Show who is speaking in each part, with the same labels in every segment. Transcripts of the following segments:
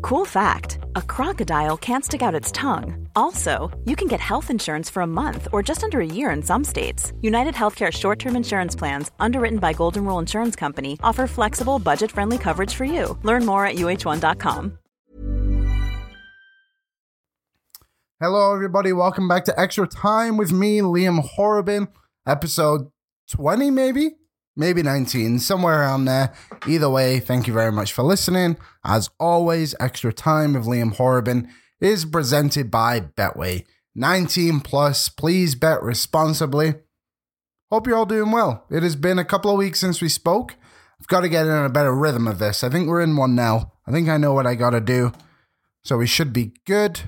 Speaker 1: Cool fact a crocodile can't stick out its tongue. Also, you can get health insurance for a month or just under a year in some states. United Healthcare short term insurance plans, underwritten by Golden Rule Insurance Company, offer flexible, budget friendly coverage for you. Learn more at uh1.com.
Speaker 2: Hello, everybody. Welcome back to Extra Time with me, Liam Horrobin, episode 20, maybe? Maybe 19, somewhere around there. Either way, thank you very much for listening. As always, Extra Time with Liam Horrobin is presented by Betway. 19 plus, please bet responsibly. Hope you're all doing well. It has been a couple of weeks since we spoke. I've got to get in a better rhythm of this. I think we're in one now. I think I know what I got to do. So we should be good.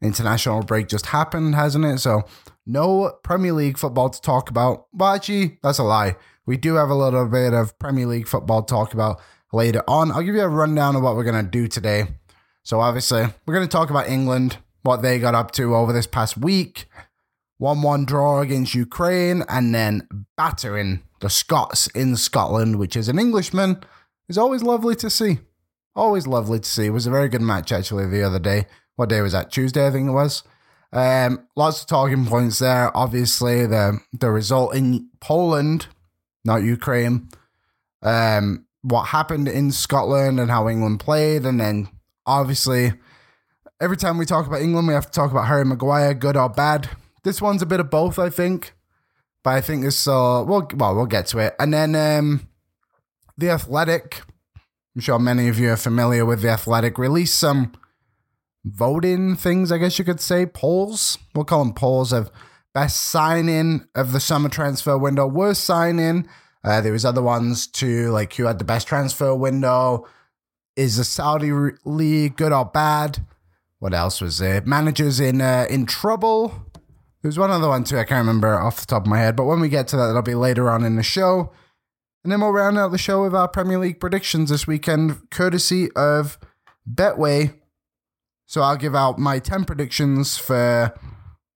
Speaker 2: International break just happened, hasn't it? So no Premier League football to talk about. But actually, that's a lie. We do have a little bit of Premier League football talk about later on. I'll give you a rundown of what we're going to do today. So, obviously, we're going to talk about England, what they got up to over this past week, 1 1 draw against Ukraine, and then battering the Scots in Scotland, which is an Englishman, is always lovely to see. Always lovely to see. It was a very good match, actually, the other day. What day was that? Tuesday, I think it was. Um, lots of talking points there. Obviously, the the result in Poland, not Ukraine. Um, what happened in Scotland and how England played, and then obviously, every time we talk about England, we have to talk about Harry Maguire, good or bad. This one's a bit of both, I think. But I think this, uh, well, well, we'll get to it. And then um, the Athletic. I'm sure many of you are familiar with the Athletic. Release some voting things, I guess you could say, polls. We'll call them polls of best sign-in of the summer transfer window, worst sign-in. Uh, there was other ones too, like who had the best transfer window. Is the Saudi league good or bad? What else was there? Managers in uh, in trouble. There's one other one too. I can't remember off the top of my head. But when we get to that, that'll be later on in the show. And then we'll round out the show with our Premier League predictions this weekend, courtesy of Betway. So I'll give out my 10 predictions for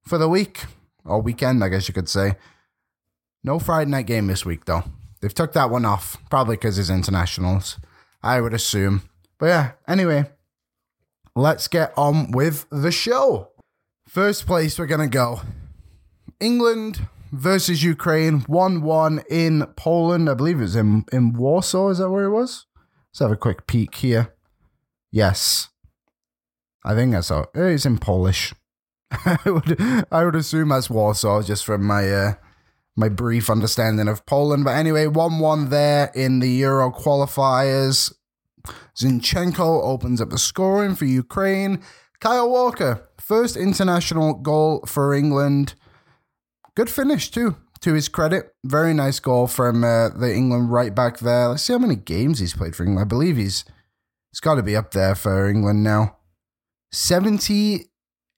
Speaker 2: for the week or weekend, I guess you could say. No Friday night game this week though. They've took that one off, probably because it's internationals, I would assume. But yeah, anyway, let's get on with the show. First place we're gonna go. England versus Ukraine, 1 1 in Poland. I believe it was in, in Warsaw. Is that where it was? Let's have a quick peek here. Yes. I think that's all. It's in Polish. I would I would assume that's Warsaw, just from my uh, my brief understanding of Poland. But anyway, one one there in the Euro qualifiers. Zinchenko opens up the scoring for Ukraine. Kyle Walker, first international goal for England. Good finish too, to his credit. Very nice goal from uh, the England right back there. Let's see how many games he's played for England. I believe he's he's got to be up there for England now. 70,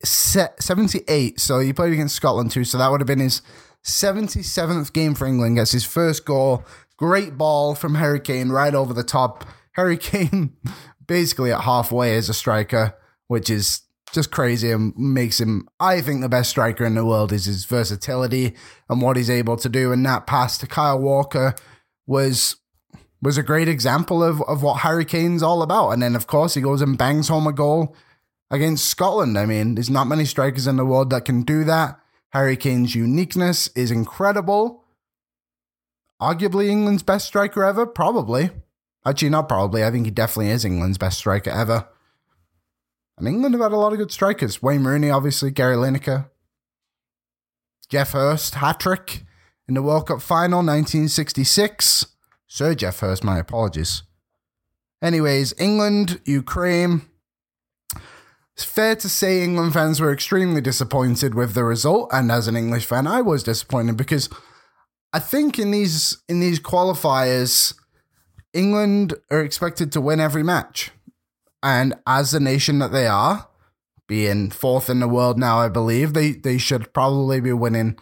Speaker 2: 78. So he played against Scotland too. So that would have been his 77th game for England. Gets his first goal. Great ball from Harry Kane right over the top. Harry Kane basically at halfway as a striker, which is just crazy and makes him, I think, the best striker in the world is his versatility and what he's able to do. And that pass to Kyle Walker was was a great example of, of what Harry Kane's all about. And then, of course, he goes and bangs home a goal against Scotland. I mean, there's not many strikers in the world that can do that. Harry Kane's uniqueness is incredible. Arguably England's best striker ever, probably. Actually, not probably. I think he definitely is England's best striker ever. And England have had a lot of good strikers. Wayne Rooney, obviously, Gary Lineker, Geoff Hurst, hat trick in the World Cup final 1966. Sir Geoff Hurst, my apologies. Anyways, England, Ukraine. It's fair to say England fans were extremely disappointed with the result, and as an English fan, I was disappointed because I think in these in these qualifiers, England are expected to win every match. And as the nation that they are, being fourth in the world now, I believe, they, they should probably be winning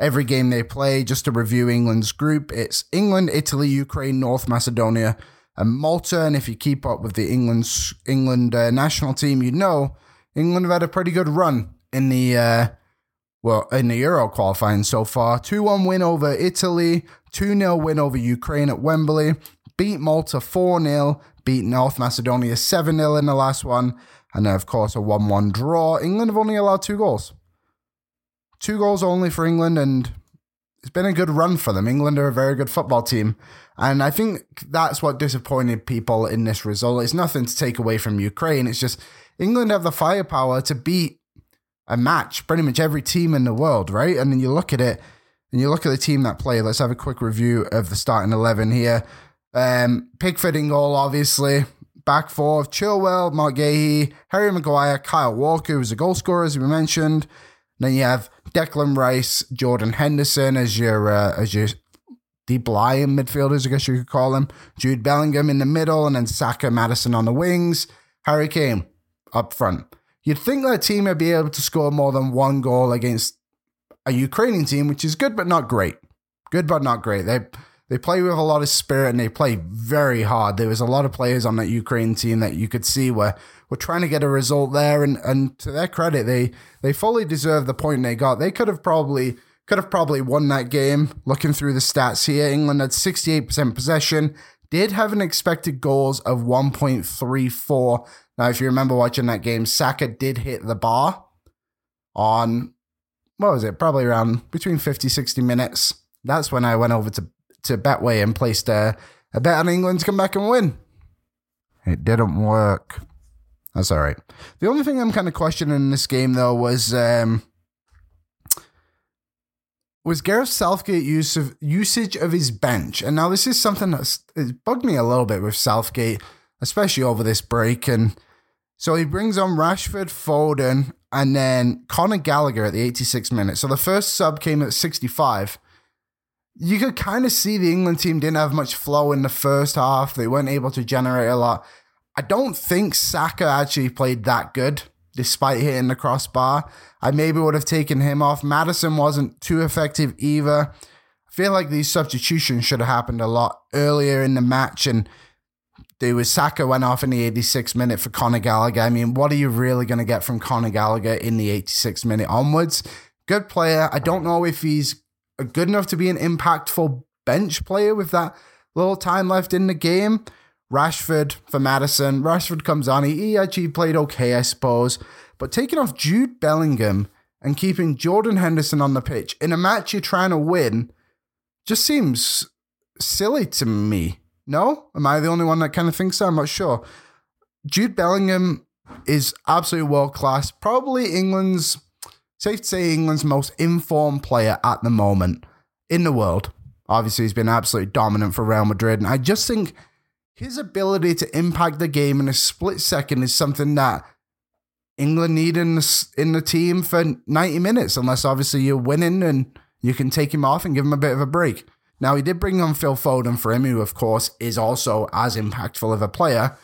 Speaker 2: every game they play. Just to review England's group, it's England, Italy, Ukraine, North Macedonia, and Malta. And if you keep up with the England England uh, national team, you know England have had a pretty good run in the uh, well in the Euro qualifying so far. Two one win over Italy, two 0 win over Ukraine at Wembley, beat Malta four 0 beat North Macedonia 7 0 in the last one, and then, of course, a 1 1 draw. England have only allowed two goals. Two goals only for England, and it's been a good run for them. England are a very good football team. And I think that's what disappointed people in this result. It's nothing to take away from Ukraine. It's just England have the firepower to beat a match, pretty much every team in the world, right? And then you look at it and you look at the team that play. Let's have a quick review of the starting 11 here. Um, Pickford in goal, obviously. Back four of Chilwell, Marc Guéhi, Harry Maguire, Kyle Walker, who's a goal scorer, as we mentioned. Then you have Declan Rice, Jordan Henderson as your uh, as your deep lying midfielders, I guess you could call them. Jude Bellingham in the middle, and then Saka, Maddison on the wings. Harry Kane up front. You'd think that team would be able to score more than one goal against a Ukrainian team, which is good but not great. Good but not great. They they play with a lot of spirit and they play very hard. There was a lot of players on that Ukraine team that you could see were were trying to get a result there, and and to their credit, they they fully deserve the point they got. They could have probably could have probably won that game. Looking through the stats here, England had sixty eight percent possession. Did have an expected goals of 1.34. Now, if you remember watching that game, Saka did hit the bar on, what was it, probably around between 50, 60 minutes. That's when I went over to to Betway and placed a, a bet on England to come back and win. It didn't work. That's all right. The only thing I'm kind of questioning in this game though was um, was Gareth Southgate use of usage of his bench, and now this is something that's bugged me a little bit with Southgate, especially over this break. And so he brings on Rashford, Foden, and then Conor Gallagher at the 86 minute. So the first sub came at 65 you could kind of see the England team didn't have much flow in the first half. They weren't able to generate a lot. I don't think Saka actually played that good, despite hitting the crossbar. I maybe would have taken him off. Maddison wasn't too effective either. I feel like these substitutions should have happened a lot earlier in the match, and there was Saka went off in the 86th minute for Conor Gallagher. I mean, what are you really going to get from Conor Gallagher in the 86th minute onwards? Good player. I don't know if he's good enough to be an impactful bench player with that little time left in the game. Rashford for Maddison. Rashford comes on. He, he actually played okay, I suppose. But taking off Jude Bellingham and keeping Jordan Henderson on the pitch in a match you're trying to win just seems silly to me. No? Am I the only one that kind of thinks so? I'm not sure. Jude Bellingham is absolutely world class. Probably England's safe to say England's most informed player at the moment in the world. Obviously, he's been absolutely dominant for Real Madrid. And I just think his ability to impact the game in a split second is something that England need in the, in the team for 90 minutes, unless obviously you're winning and you can take him off and give him a bit of a break. Now, he did bring on Phil Foden for him, who, of course, is also as impactful of a player.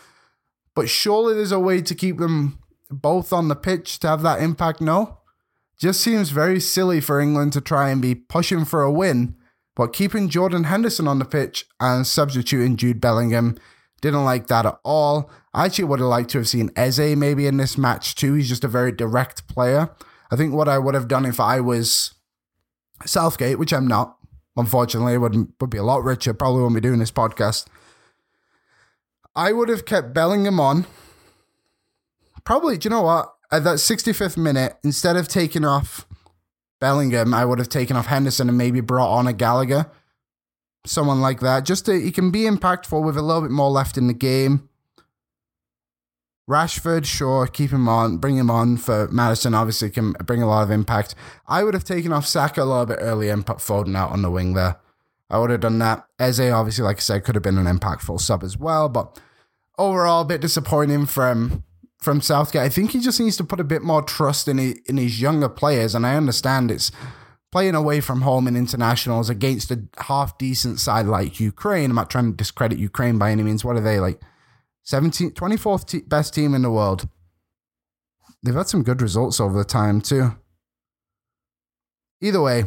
Speaker 2: But surely there's a way to keep them both on the pitch to have that impact, no? Just seems very silly for England to try and be pushing for a win, but keeping Jordan Henderson on the pitch and substituting Jude Bellingham didn't like that at all. I actually would have liked to have seen Eze maybe in this match too. He's just a very direct player. I think what I would have done if I was Southgate, which I'm not, unfortunately, would would be a lot richer. Probably won't be doing this podcast. I would have kept Bellingham on. Probably, do you know what? at that 65th minute, instead of taking off Bellingham, I would have taken off Henderson and maybe brought on a Gallagher, someone like that. Just to, he can be impactful with a little bit more left in the game. Rashford, sure, keep him on, bring him on for Maddison. Obviously, can bring a lot of impact. I would have taken off Saka a little bit earlier and put Foden out on the wing there. I would have done that. Eze, obviously, like I said, could have been an impactful sub as well, but overall, a bit disappointing from from Southgate. I think he just needs to put a bit more trust in his, in his younger players. And I understand it's playing away from home in internationals against a half decent side like Ukraine. I'm not trying to discredit Ukraine by any means. What are they like? 17, 24th te- best team in the world. They've had some good results over the time too. Either way,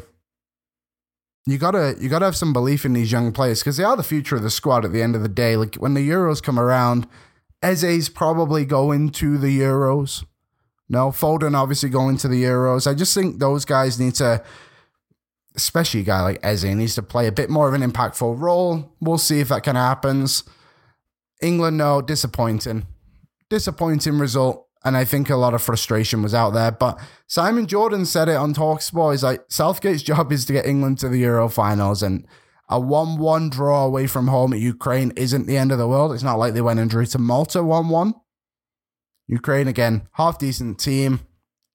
Speaker 2: you gotta you gotta have some belief in these young players because they are the future of the squad. At the end of the day, like when the Euros come around, Eze's probably going to the Euros. No, Foden obviously going to the Euros. I just think those guys need to, especially a guy like Eze, needs to play a bit more of an impactful role. We'll see if that kind of happens. England, no, disappointing. Disappointing result. And I think a lot of frustration was out there. But Simon Jordan said it on Talksport. He's like, Southgate's job is to get England to the Euro finals. And a 1 1 draw away from home at Ukraine isn't the end of the world. It's not like they went and drew to Malta 1 1. Ukraine, again, half decent team.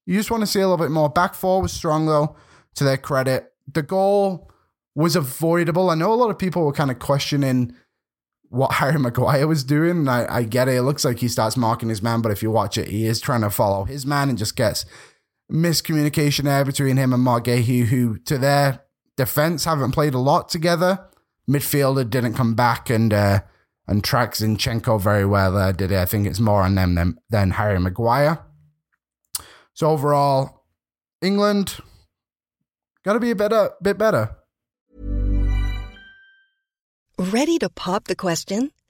Speaker 2: You just want to see a little bit more. Back four was strong, though, to their credit. The goal was avoidable. I know a lot of people were kind of questioning what Harry Maguire was doing. And I, I get it. It looks like he starts marking his man, but if you watch it, he is trying to follow his man and just gets miscommunication there between him and Marc Guéhi, who, to their defense, haven't played a lot together. Midfielder didn't come back and uh, and track Zinchenko very well there, did it? I think it's more on them than, than Harry Maguire. So overall, England got to be a better, bit better.
Speaker 3: Ready to pop the question?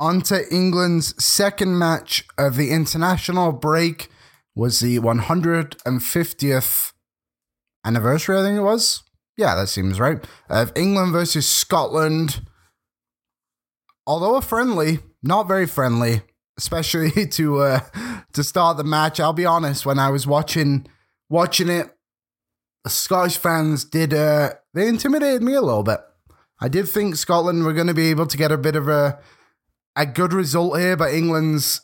Speaker 2: On to England's second match of the international break was the 150th anniversary, I think it was. Yeah, that seems right. Of England versus Scotland. Although a friendly, not very friendly, especially to uh, to start the match. I'll be honest, when I was watching watching it, the Scottish fans did uh, they intimidated me a little bit. I did think Scotland were going to be able to get a bit of a a good result here, but England's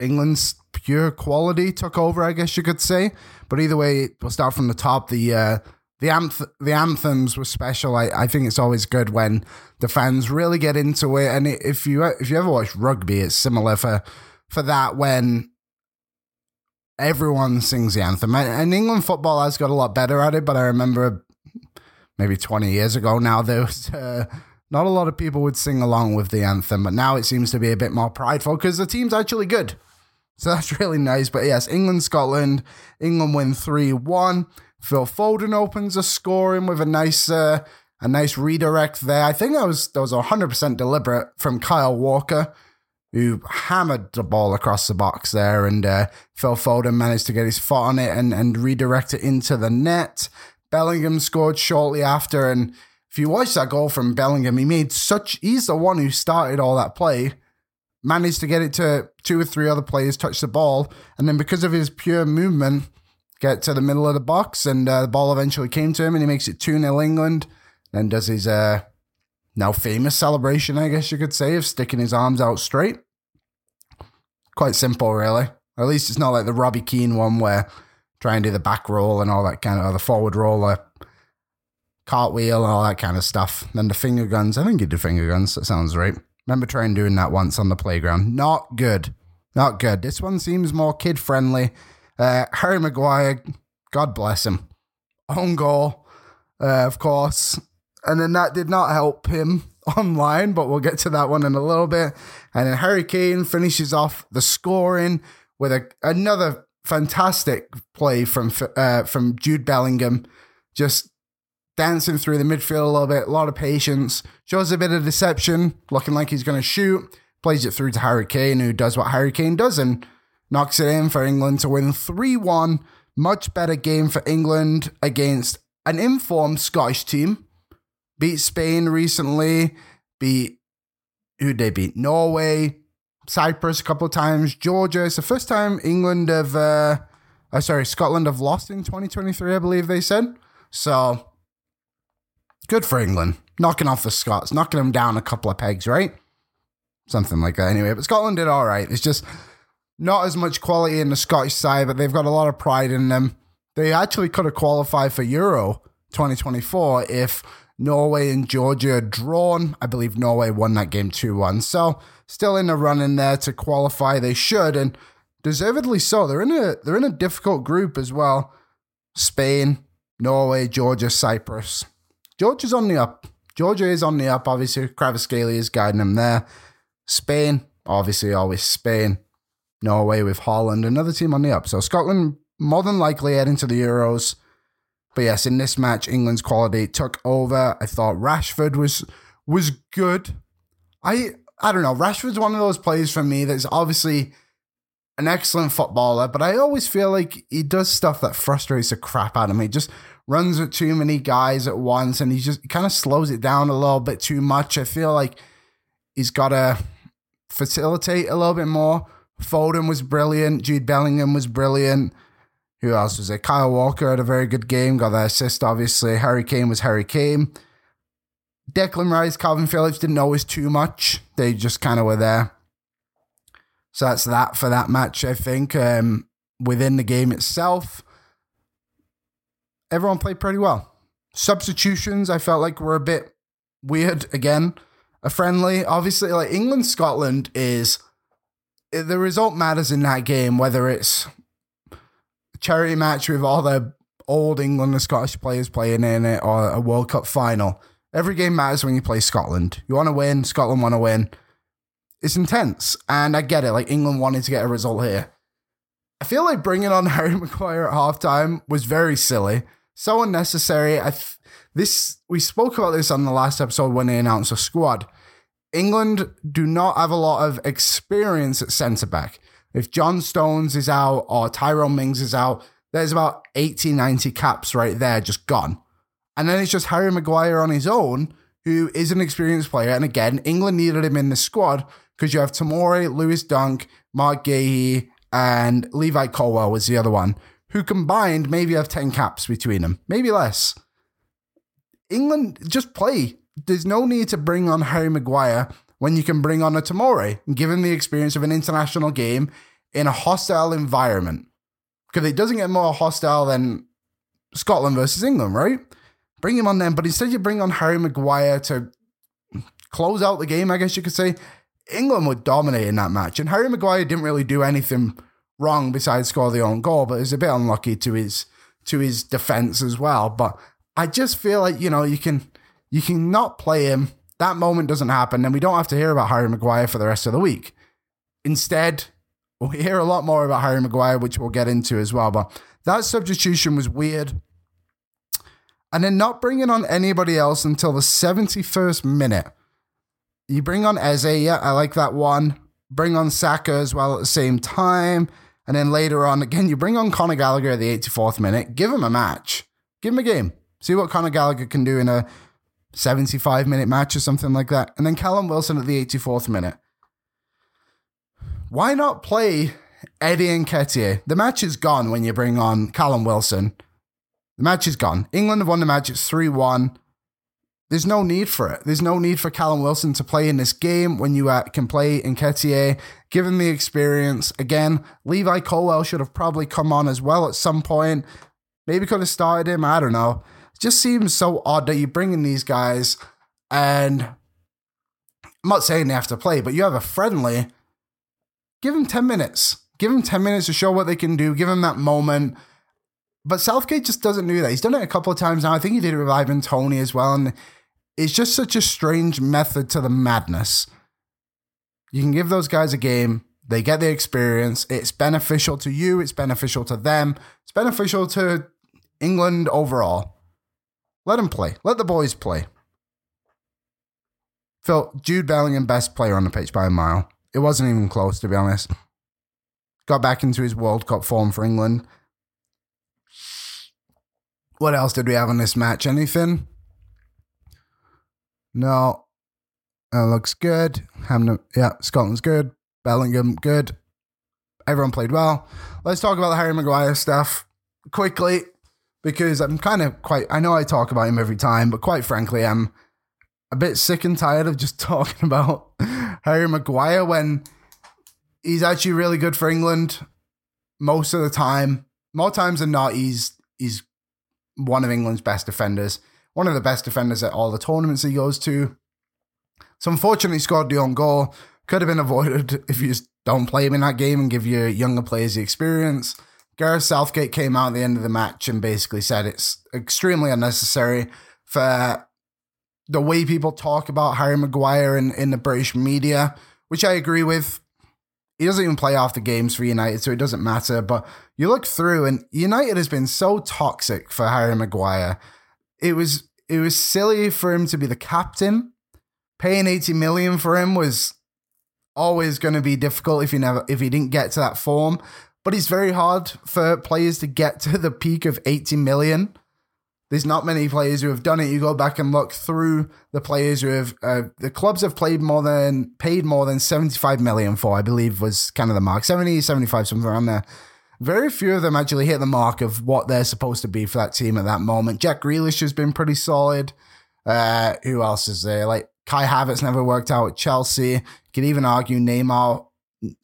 Speaker 2: England's pure quality took over, I guess you could say. But either way, we'll start from the top. The uh, the anth- the anthems were special. I, I think it's always good when the fans really get into it. And if you if you ever watch rugby, it's similar for for that when everyone sings the anthem. And England football has got a lot better at it. But I remember maybe twenty years ago now there was. Uh, not a lot of people would sing along with the anthem, but now it seems to be a bit more prideful because the team's actually good. So that's really nice. But yes, England, Scotland. England win 3 1. Phil Foden opens a scoring with a nice uh, a nice redirect there. I think that was that was 100% deliberate from Kyle Walker, who hammered the ball across the box there, and uh, Phil Foden managed to get his foot on it and and redirect it into the net. Bellingham scored shortly after, and if you watch that goal from Bellingham, he made such he's the one who started all that play managed to get it to two or three other players touch the ball, and then because of his pure movement, get to the middle of the box, and uh, the ball eventually came to him, and he makes it 2 0 England. Then does his uh, now famous celebration, I guess you could say, of sticking his arms out straight. Quite simple, really. At least it's not like the Robbie Keane one where try and do the back roll and all that kind of, or the forward roll, cartwheel and all that kind of stuff. Then the finger guns. I think he did finger guns. That sounds right Remember trying doing that once on the playground. Not good. Not good. This one seems more kid friendly. Uh, Harry Maguire, God bless him. Own goal, uh, of course. And then that did not help him online, but we'll get to that one in a little bit. And then Harry Kane finishes off the scoring with a, another fantastic play from uh, from Jude Bellingham, just dancing through the midfield a little bit, a lot of patience, shows a bit of deception, looking like he's going to shoot, plays it through to Harry Kane, who does what Harry Kane does and knocks it in for England to win 3 1. Much better game for England against an informed Scottish team. Beat Spain recently, beat who they beat? Norway, Cyprus a couple of times, Georgia. It's the first time England have, uh, oh, sorry, Scotland have lost in 2023, I believe they said. So good for England. Knocking off the Scots, knocking them down a couple of pegs, right? Something like that anyway. But Scotland did all right. It's just not as much quality in the Scottish side, but they've got a lot of pride in them. They actually could have qualified for Euro 2024 if Norway and Georgia had drawn. I believe Norway won that game 2 1. So still in the running there to qualify. They should, and deservedly so. They're in a they're in a difficult group as well. Spain, Norway, Georgia, Cyprus. Georgia's on the up. Georgia is on the up, obviously. Kvaratskhelia is guiding them there. Spain, obviously, always Spain. Norway with Haaland, another team on the up. So Scotland more than likely heading to the Euros. But yes, in this match, England's quality took over. I thought Rashford was was good. I I don't know. Rashford's one of those players for me that's obviously an excellent footballer, but I always feel like he does stuff that frustrates the crap out of me. Just runs with too many guys at once and he just kind of slows it down a little bit too much. I feel like he's got to facilitate a little bit more. Foden was brilliant. Jude Bellingham was brilliant. Who else was it? Kyle Walker had a very good game, got the assist, obviously. Harry Kane was Harry Kane. Declan Rice, Kalvin Phillips didn't always too much. They just kind of were there. So that's that for that match, I think. Um, within the game itself, everyone played pretty well. Substitutions, I felt like were a bit weird again. A friendly, obviously, like England Scotland is the result matters in that game, whether it's a charity match with all the old England and Scottish players playing in it or a World Cup final. Every game matters when you play Scotland. You want to win, Scotland want to win. It's intense, and I get it. Like England wanted to get a result here. I feel like bringing on Harry Maguire at halftime was very silly, so unnecessary. I th- this we spoke about this on the last episode when they announced a squad. England do not have a lot of experience at centre back. If John Stones is out or Tyrone Mings is out, there's about 80, 90 caps right there just gone. And then it's just Harry Maguire on his own, who is an experienced player. And again, England needed him in the squad because you have Tomori, Lewis Dunk, Marc Guéhi, and Levi Colwill was the other one, who combined maybe have 10 caps between them, maybe less. England just play. There's no need to bring on Harry Maguire when you can bring on a Tomori and give him the experience of an international game in a hostile environment. Because it doesn't get more hostile than Scotland versus England, right? Bring him on then, but instead you bring on Harry Maguire to close out the game, I guess you could say. England would dominate in that match, and Harry Maguire didn't really do anything wrong besides score the own goal, but was a bit unlucky to his to his defense as well. But I just feel like you know you can you can not play him. That moment doesn't happen, and we don't have to hear about Harry Maguire for the rest of the week. Instead, we hear a lot more about Harry Maguire, which we'll get into as well. But that substitution was weird. And then not bringing on anybody else until the 71st minute. You bring on Eze, yeah, I like that one. Bring on Saka as well at the same time. And then later on, again, you bring on Conor Gallagher at the 84th minute. Give him a match. Give him a game. See what Conor Gallagher can do in a 75 minute match or something like that. And then Callum Wilson at the 84th minute. Why not play Eddie and Nketiah? The match is gone when you bring on Callum Wilson. The match is gone. England have won the match. It's 3 1. There's no need for it. There's no need for Callum Wilson to play in this game when you uh, can play in Nketiah, given the experience. Again, Levi Colwill should have probably come on as well at some point. Maybe could have started him. I don't know. It just seems so odd that you bring in these guys and I'm not saying they have to play, but you have a friendly. Give them 10 minutes. Give them 10 minutes to show what they can do. Give them that moment. But Southgate just doesn't do that. He's done it a couple of times now. I think he did it with Ivan Toney as well. And it's just such a strange method to the madness. You can give those guys a game, they get the experience. It's beneficial to you, it's beneficial to them, it's beneficial to England overall. Let them play. Let the boys play. Phil, Jude Bellingham, best player on the pitch by a mile. It wasn't even close, to be honest. Got back into his World Cup form for England. What else did we have in this match? Anything? No. That looks good. Hampden, yeah, Scotland's good. Bellingham, good. Everyone played well. Let's talk about the Harry Maguire stuff quickly because I'm kind of quite, I know I talk about him every time, but quite frankly, I'm a bit sick and tired of just talking about Harry Maguire when he's actually really good for England most of the time. More times than not, he's he's one of England's best defenders, one of the best defenders at all the tournaments he goes to. So unfortunately, scored the own goal. Could have been avoided if you just don't play him in that game and give your younger players the experience. Gareth Southgate came out at the end of the match and basically said it's extremely unnecessary for the way people talk about Harry Maguire in, in the British media, which I agree with. He doesn't even play off the games for United, so it doesn't matter. But you look through, and United has been so toxic for Harry Maguire. It was it was silly for him to be the captain. Paying 80 million for him was always going to be difficult if he never if he didn't get to that form. But it's very hard for players to get to the peak of 80 million. There's not many players who have done it. You go back and look through the players who have uh, the clubs have played more than paid more than 75 million for, I believe was kind of the mark. 70, 75, something around there. Very few of them actually hit the mark of what they're supposed to be for that team at that moment. Jack Grealish has been pretty solid. Uh, who else is there? Like Kai Havertz never worked out at Chelsea. You could even argue Neymar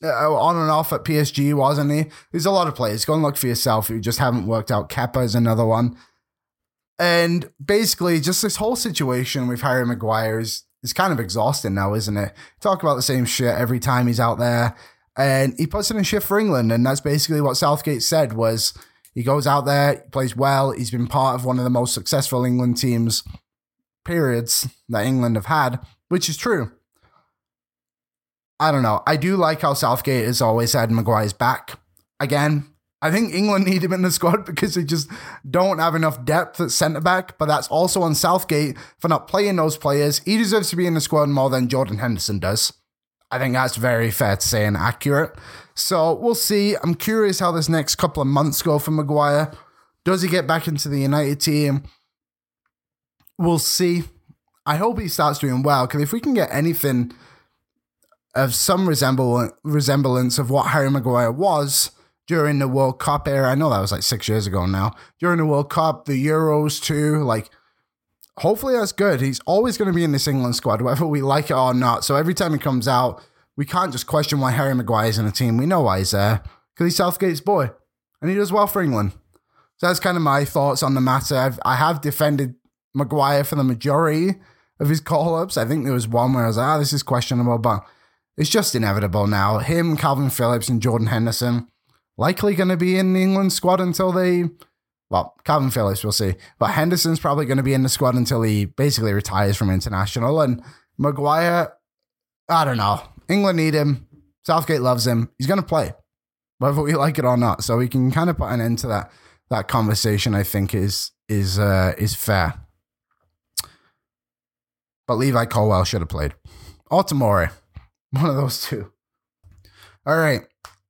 Speaker 2: uh, on and off at PSG, wasn't he? There's a lot of players. Go and look for yourself who just haven't worked out. Kepa is another one. And basically, just this whole situation with Harry Maguire is, is kind of exhausting now, isn't it? Talk about the same shit every time he's out there. And he puts in a shift for England. And that's basically what Southgate said was he goes out there, plays well. He's been part of one of the most successful England teams periods that England have had, which is true. I don't know. I do like how Southgate has always had Maguire's back. Again, I think England need him in the squad because they just don't have enough depth at centre back. But that's also on Southgate for not playing those players. He deserves to be in the squad more than Jordan Henderson does. I think that's very fair to say and accurate. So we'll see. I'm curious how this next couple of months go for Maguire. Does he get back into the United team? We'll see. I hope he starts doing well because if we can get anything of some resemblance resemblance of what Harry Maguire was during the World Cup era. I know that was like six years ago now. During the World Cup, the Euros too. Like, hopefully that's good. He's always going to be in this England squad, whether we like it or not. So every time he comes out, we can't just question why Harry Maguire is in the team. We know why he's there because he's Southgate's boy, and he does well for England. So that's kind of my thoughts on the matter. I've, I have defended Maguire for the majority of his call ups. I think there was one where I was like, ah, this is questionable, but it's just inevitable now. Him, Kalvin Phillips, and Jordan Henderson likely going to be in the England squad until they. Well, Kalvin Phillips, we'll see. But Henderson's probably going to be in the squad until he basically retires from international. And Maguire, I don't know. England need him. Southgate loves him. He's going to play, whether we like it or not. So we can kind of put an end to that. That conversation, I think, is is uh, is fair. But Levi Colwill should have played, or Tomori. One of those two. All right.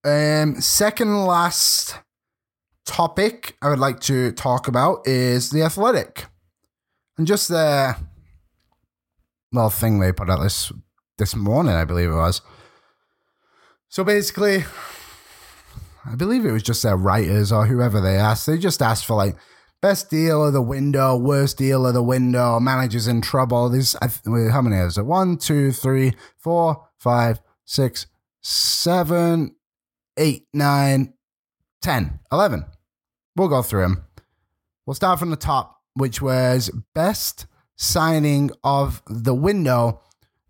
Speaker 2: Um, second last topic I would like to talk about is the athletic. And just the well thing they put out this this morning, I believe it was. So basically, I believe it was just their writers or whoever they asked. They just asked for like best deal of the window, worst deal of the window, managers in trouble. There's how many is it? One, two, three, four, five, six, seven, eight, nine, ten, eleven. We'll go through them. We'll start from the top, which was best signing of the window.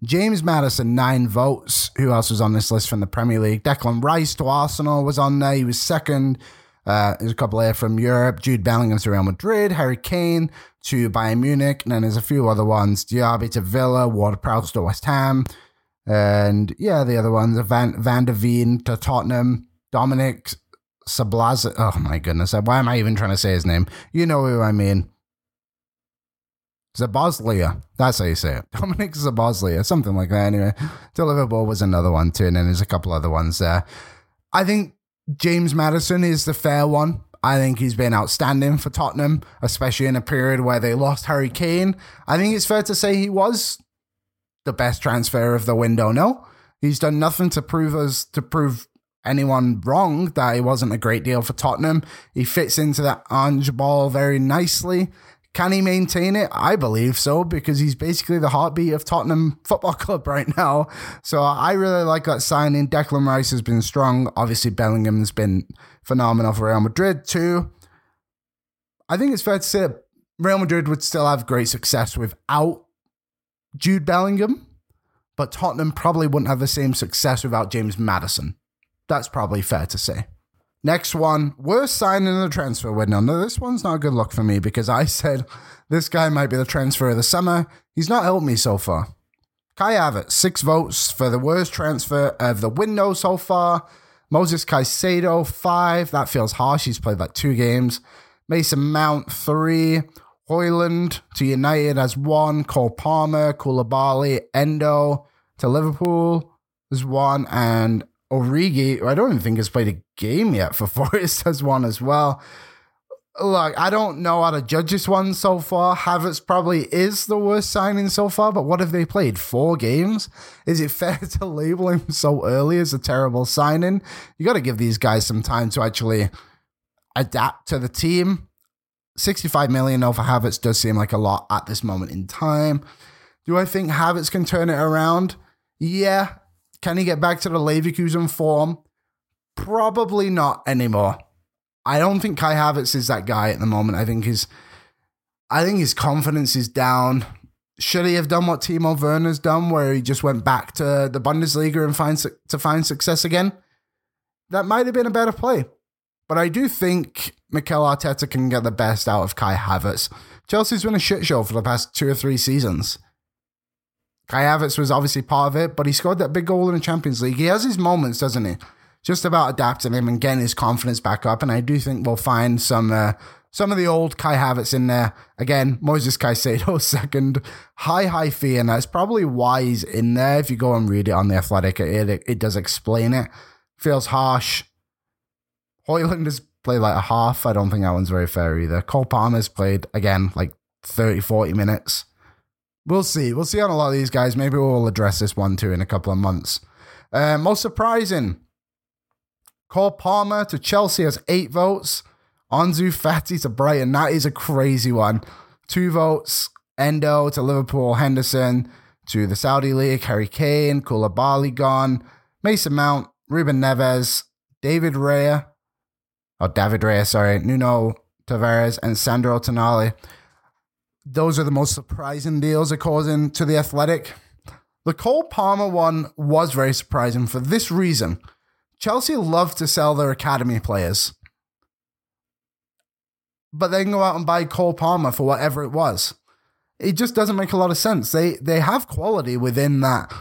Speaker 2: James Maddison, nine votes. Who else was on this list from the Premier League? Declan Rice to Arsenal was on there. He was second. Uh, there's a couple there from Europe. Jude Bellingham to Real Madrid. Harry Kane to Bayern Munich. And then there's a few other ones. Diaby to Villa. Ward Prowse to West Ham. And yeah, the other ones. Van, Van de Ven to Tottenham. Dominic Sablaz. Oh my goodness. Why am I even trying to say his name? You know who I mean. Zaboslia. That's how you say it. Dominic Zaboslia, something like that. Anyway, Liverpool was another one too, and then there's a couple other ones there. I think James Maddison is the fair one. I think he's been outstanding for Tottenham, especially in a period where they lost Harry Kane. I think it's fair to say he was the best transfer of the window. No, he's done nothing to prove us to prove anyone wrong that he wasn't a great deal for Tottenham. He fits into that Ange ball very nicely. Can he maintain it? I believe so because he's basically the heartbeat of Tottenham Football Club right now. So I really like that signing. Declan Rice has been strong. Obviously, Bellingham has been phenomenal for Real Madrid too. I think it's fair to say Real Madrid would still have great success without Jude Bellingham, but Tottenham probably wouldn't have the same success without James Maddison. That's probably fair to say. Next one, worst signing in the transfer window. Now, this one's not a good look for me because I said this guy might be the transfer of the summer. He's not helped me so far. Kai Havertz, six votes for the worst transfer of the window so far. Moses Caicedo, five. That feels harsh. He's played like two games. Mason Mount, three. Højlund to United as one. Cole Palmer, Koulibaly, Endo to Liverpool as one. And Origi, I don't even think has played a game yet for Forest, has one as well. Look, I don't know how to judge this one so far. Havertz probably is the worst signing so far, but what have they played? Four games? Is it fair to label him so early as a terrible signing? You got to give these guys some time to actually adapt to the team. 65 million over Havertz does seem like a lot at this moment in time. Do I think Havertz can turn it around? Yeah, can he get back to the Leverkusen form? Probably not anymore. I don't think Kai Havertz is that guy at the moment. I think his, I think his confidence is down. Should he have done what Timo Werner's done, where he just went back to the Bundesliga and find to find success again? That might have been a better play. But I do think Mikel Arteta can get the best out of Kai Havertz. Chelsea's been a shit show for the past two or three seasons. Kai Havertz was obviously part of it, but he scored that big goal in the Champions League. He has his moments, doesn't he? Just about adapting him and getting his confidence back up. And I do think we'll find some uh, some of the old Kai Havertz in there. Again, Moses Caicedo second, high high fee, and that's probably why he's in there. If you go and read it on the Athletic, it it, it does explain it. Feels harsh. Højlund has played like a half. I don't think that one's very fair either. Cole Palmer's played again like 30, 40 minutes. We'll see. We'll see on a lot of these guys. Maybe we'll address this one too in a couple of months. Uh, most surprising, Cole Palmer to Chelsea has eight votes. Ansu Fati to Brighton. That is a crazy one. Two votes. Endo to Liverpool. Henderson to the Saudi League. Harry Kane. Koulibaly gone. Mason Mount. Ruben Neves. David Raya. Oh, David Raya, sorry. Nuno Tavares and Sandro Tonali those are the most surprising deals according to the Athletic. The Cole Palmer one was very surprising for this reason. Chelsea love to sell their academy players, but they can go out and buy Cole Palmer for whatever it was. It just doesn't make a lot of sense. They they have quality within that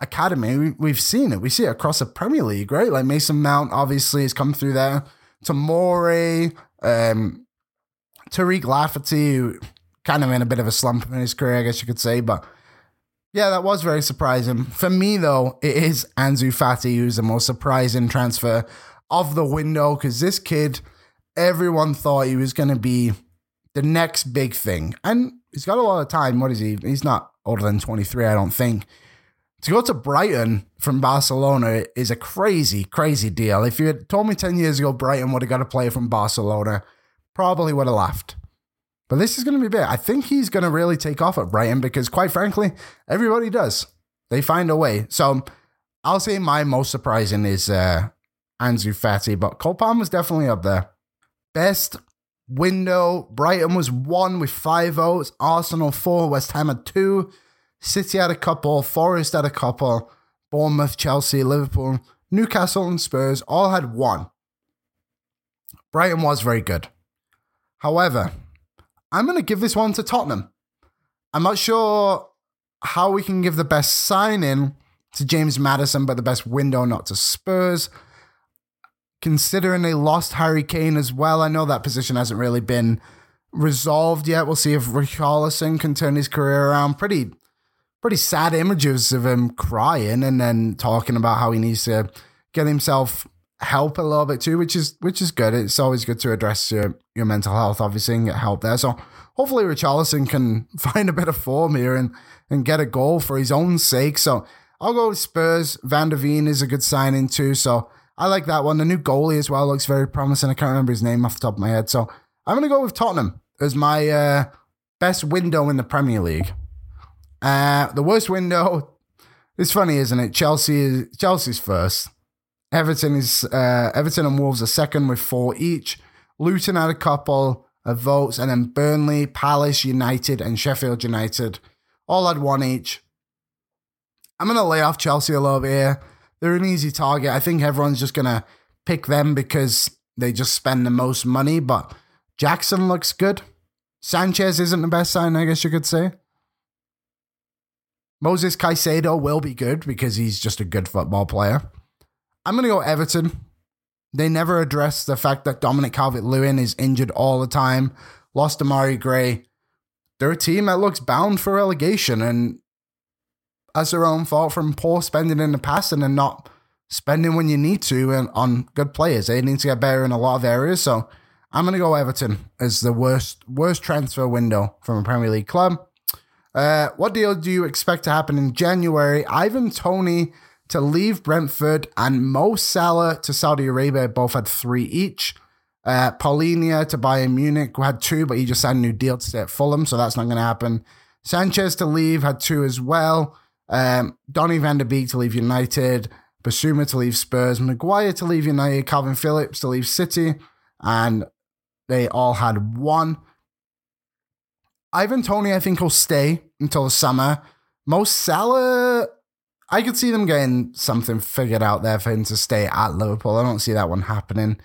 Speaker 2: academy. We, have seen it. We see it across the Premier League, right? Like Mason Mount obviously has come through there. Tomori, um, Tariq Lamptey, kind of in a bit of a slump in his career, I guess you could say. But yeah, that was very surprising. For me, though, it is Ansu Fati who's the most surprising transfer of the window because this kid, everyone thought he was going to be the next big thing. And he's got a lot of time. What is he? He's not older than 23, I don't think. To go to Brighton from Barcelona is a crazy, crazy deal. If you had told me 10 years ago Brighton would have got a player from Barcelona, probably would have laughed. But this is going to be big. I think he's going to really take off at Brighton because, quite frankly, everybody does. They find a way. So I'll say my most surprising is uh, Ansu Fati, but Cole was definitely up there. Best window, Brighton was one with five votes, Arsenal four, West Ham had two, City had a couple, Forest had a couple, Bournemouth, Chelsea, Liverpool, Newcastle, and Spurs all had one. Brighton was very good. However, I'm going to give this one to Tottenham. I'm not sure how we can give the best sign in to James Maddison, but the best window not to Spurs. Considering they lost Harry Kane as well, I know that position hasn't really been resolved yet. We'll see if Richarlison can turn his career around. Pretty, pretty sad images of him crying and then talking about how he needs to get himself help a little bit too, which is which is good. It's always good to address your your mental health, obviously, and get help there. So hopefully Richarlison can find a bit of form here and and get a goal for his own sake. So I'll go with Spurs. Van de Ven is a good signing too. So I like that one. The new goalie as well looks very promising. I can't remember his name off the top of my head. So I'm gonna go with Tottenham as my uh, best window in the Premier League. Uh, the worst window. It's funny, isn't it? Chelsea is Chelsea's first. Everton is uh, Everton and Wolves are second with four each. Luton had a couple of votes, and then Burnley, Palace United, and Sheffield United all had one each. I'm gonna lay off Chelsea a little bit here. They're an easy target. I think everyone's just gonna pick them because they just spend the most money. But Jackson looks good. Sanchez isn't the best sign, I guess you could say. Moisés Caicedo will be good because he's just a good football player. I'm going to go Everton. They never address the fact that Dominic Calvert Lewin is injured all the time, lost Amari Gray. They're a team that looks bound for relegation, and that's their own fault from poor spending in the past and not spending when you need to and on good players. They need to get better in a lot of areas. So I'm going to go Everton as the worst worst transfer window from a Premier League club. Uh, what deal do you expect to happen in January? Ivan Toney to leave Brentford and Mo Salah to Saudi Arabia both had three each. Uh, Palhinha to Bayern Munich had two, but he just signed a new deal to stay at Fulham, so that's not going to happen. Sanchez to leave had two as well. Um, Donny van der Beek to leave United. Bissouma to leave Spurs. Maguire to leave United. Kalvin Phillips to leave City. And they all had one. Ivan Toney, I think, will stay until the summer. Mo Salah, I could see them getting something figured out there for him to stay at Liverpool. I don't see that one happening.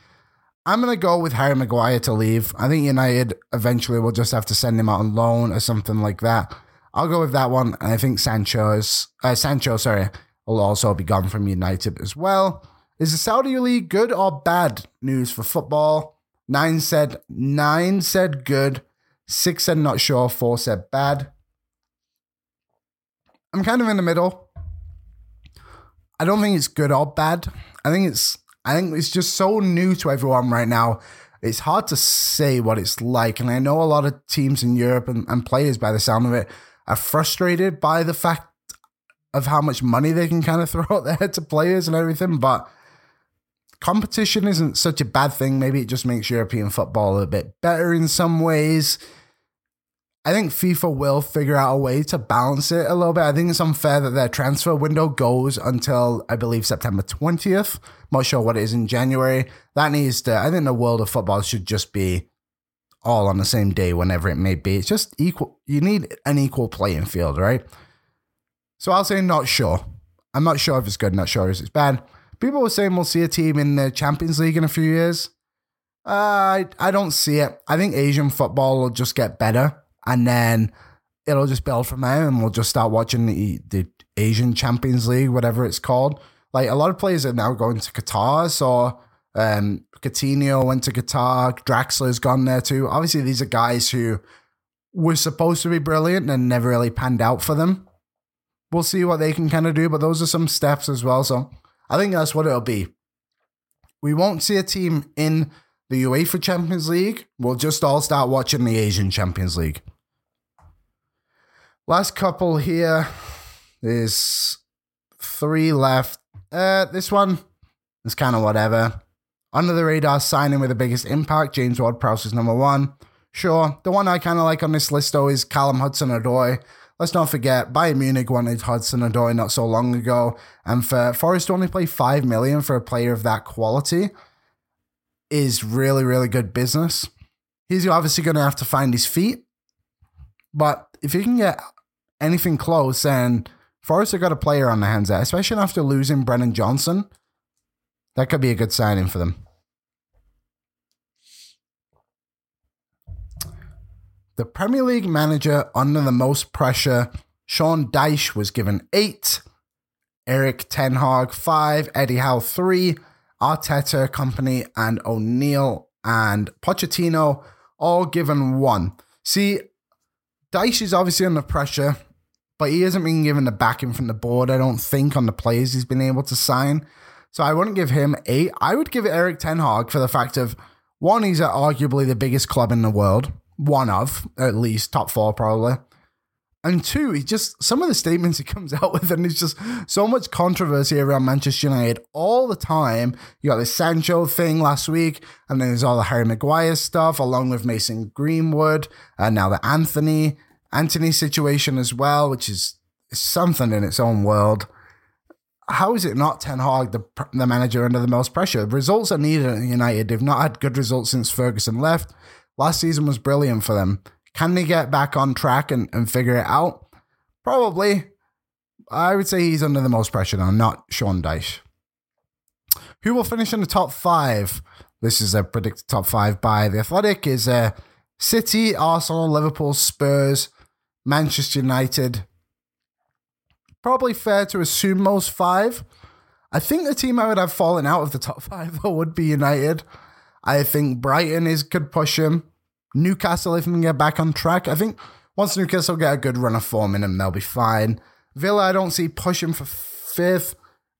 Speaker 2: I'm going to go with Harry Maguire to leave. I think United eventually will just have to send him out on loan or something like that. I'll go with that one. And I think Sancho's, uh, Sancho, sorry, will also be gone from United as well. Is the Saudi League good or bad news for football? Nine said nine said good, six said not sure, four said bad. I'm kind of in the middle. I don't think it's good or bad. I think it's I think it's just so new to everyone right now. It's hard to say what it's like. And I know a lot of teams in Europe and, and players by the sound of it are frustrated by the fact of how much money they can kind of throw out there to players and everything. But competition isn't such a bad thing. Maybe it just makes European football a bit better in some ways. I think FIFA will figure out a way to balance it a little bit. I think it's unfair that their transfer window goes until I believe September 20th. I'm Not sure what it is in January. That needs to, I think the world of football should just be all on the same day, whenever it may be. It's just equal. You need an equal playing field, right? So I'll say not sure. I'm not sure if it's good, not sure if it's bad. People were saying we'll see a team in the Champions League in a few years. Uh, I, I don't see it. I think Asian football will just get better and then it'll just build from there, and we'll just start watching the the Asian Champions League, whatever it's called. Like a lot of players are now going to Qatar, so um, Coutinho went to Qatar, Draxler's gone there too. Obviously, these are guys who were supposed to be brilliant and never really panned out for them. We'll see what they can kind of do, but those are some steps as well. So I think that's what it'll be. We won't see a team in the UEFA Champions League. We'll just all start watching the Asian Champions League. Last couple here. There's three left. Uh, this one is kind of whatever. Under the radar signing with the biggest impact, James Ward Prowse is number one. Sure. The one I kind of like on this list, though, is Callum Hudson Odoi. Let's not forget, Bayern Munich wanted Hudson Odoi not so long ago. And for Forest to only play 5 million for a player of that quality is really, really good business. He's obviously going to have to find his feet. But if you can get anything close, and Forest have got a player on their hands there, especially after losing Brennan Johnson. That could be a good signing for them. The Premier League manager under the most pressure, Sean Dyche, was given eight. Erik Ten Hag five, Eddie Howe three, Arteta, Kompany, and O'Neill and Pochettino all given one. See, Dyche is obviously under pressure, but he hasn't been given the backing from the board, I don't think, on the players he's been able to sign. So I wouldn't give him eight. I would give it Erik Ten Hag for the fact of one, he's arguably the biggest club in the world, one of at least top four probably. And two, he just some of the statements he comes out with, and it's just so much controversy around Manchester United all the time. You got this Sancho thing last week, and then there's all the Harry Maguire stuff, along with Mason Greenwood, and now the Anthony Antony situation as well, which is something in its own world. How is it not Ten Hag, the, the manager under the most pressure? Results are needed at United. They've not had good results since Ferguson left. Last season was brilliant for them. Can they get back on track and, and figure it out? Probably. I would say he's under the most pressure now, not Sean Dyche. Who will finish in the top five? This is a predicted top five by The Athletic. Is uh, City, Arsenal, Liverpool, Spurs, Manchester United. Probably fair to assume most five. I think the team I would have fallen out of the top five though would be United. I think Brighton is could push him. Newcastle, if they can get back on track, I think once Newcastle get a good run of form in them, they'll be fine. Villa, I don't see pushing for fifth.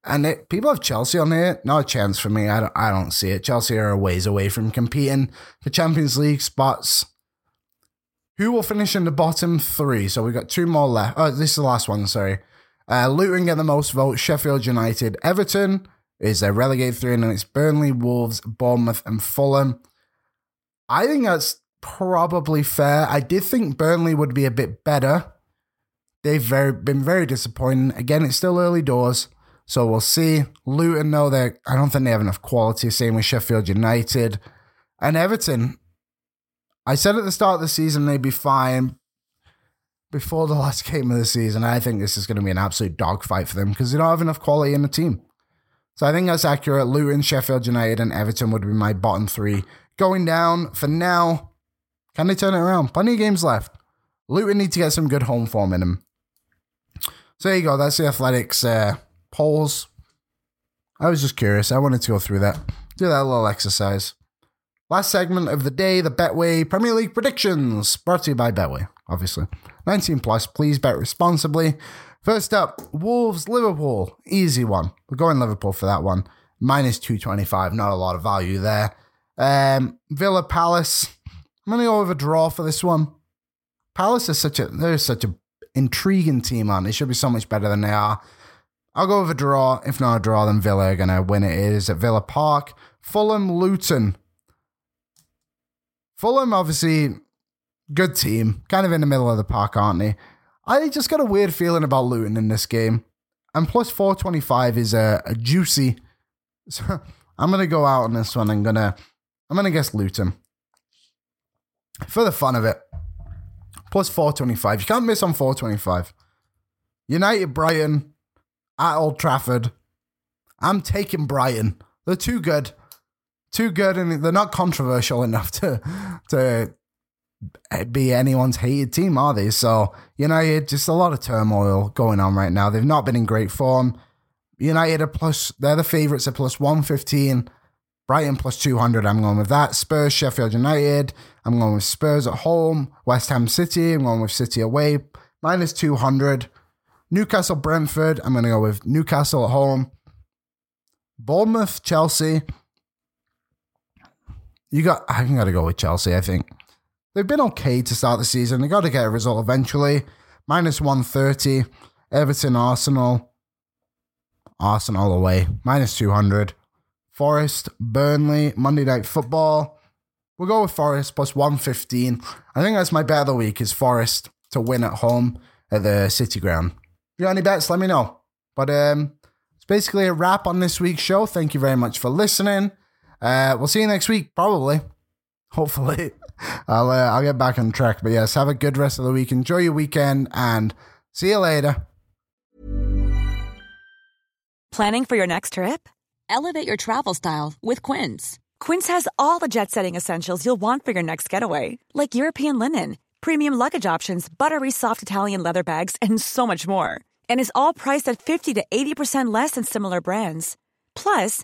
Speaker 2: And it, people have Chelsea on here. Not a chance for me. I don't. I don't see it. Chelsea are a ways away from competing for Champions League spots. Who will finish in the bottom three? So we've got two more left. Oh, this is the last one. Sorry. Uh, Luton get the most votes. Sheffield United, Everton is their relegated three, and it's Burnley, Wolves, Bournemouth, and Fulham. I think that's probably fair. I did think Burnley would be a bit better. They've very been very disappointing. Again, it's still early doors, so we'll see. Luton, though, they I don't think they have enough quality. Same with Sheffield United and Everton. I said at the start of the season they'd be fine. Before the last game of the season, I think this is going to be an absolute dogfight for them because they don't have enough quality in the team. So I think that's accurate. Luton, Sheffield United, and Everton would be my bottom three. Going down for now, can they turn it around? Plenty of games left. Luton need to get some good home form in them. So there you go. That's the Athletics uh, polls. I was just curious. I wanted to go through that, do that little exercise. Last segment of the day, the Betway Premier League predictions, brought to you by Betway, obviously. 19 plus, please bet responsibly. First up, Wolves Liverpool, easy one. We're going Liverpool for that one. Minus 225, not a lot of value there. Um, Villa Palace, I'm gonna go with a draw for this one. Palace is such a they're such a intriguing team, man. They should be so much better than they are. I'll go with a draw. If not a draw, then Villa are gonna win it. It is at Villa Park. Fulham Luton. Fulham, obviously, good team. Kind of in the middle of the park, aren't they? I just got a weird feeling about Luton in this game. And plus 425 is a, a juicy. So I'm gonna go out on this one. I'm gonna I'm gonna guess Luton for the fun of it. Plus 425. You can't miss on 425. United Brighton at Old Trafford. I'm taking Brighton. They're too good. Too good and they're not controversial enough to to be anyone's hated team, are they? So, United, just a lot of turmoil going on right now. They've not been in great form. United are plus, they're the favourites at plus 115. Brighton plus 200, I'm going with that. Spurs, Sheffield United, I'm going with Spurs at home. West Ham City, I'm going with City away, minus 200. Newcastle, Brentford, I'm going to go with Newcastle at home. Bournemouth, Chelsea. You got, I got to go with Chelsea, I think. They've been okay to start the season. They got to get a result eventually. Minus 130. Everton, Arsenal. Arsenal away. Minus 200. Forest, Burnley, Monday Night Football. We'll go with Forest plus 115. I think that's my bet of the week is Forest to win at home at the City Ground. If you got any bets, let me know. But um, it's basically a wrap on this week's show. Thank you very much for listening. Uh, we'll see you next week, probably. Hopefully. I'll, uh, I'll get back on track. But yes, have a good rest of the week. Enjoy your weekend and See you later.
Speaker 1: Planning for your next trip?
Speaker 4: Elevate your travel style with Quince.
Speaker 1: Quince has all the jet setting essentials you'll want for your next getaway, like European linen, premium luggage options, buttery soft Italian leather bags, and so much more. And is all priced at 50 to 80% less than similar brands. Plus,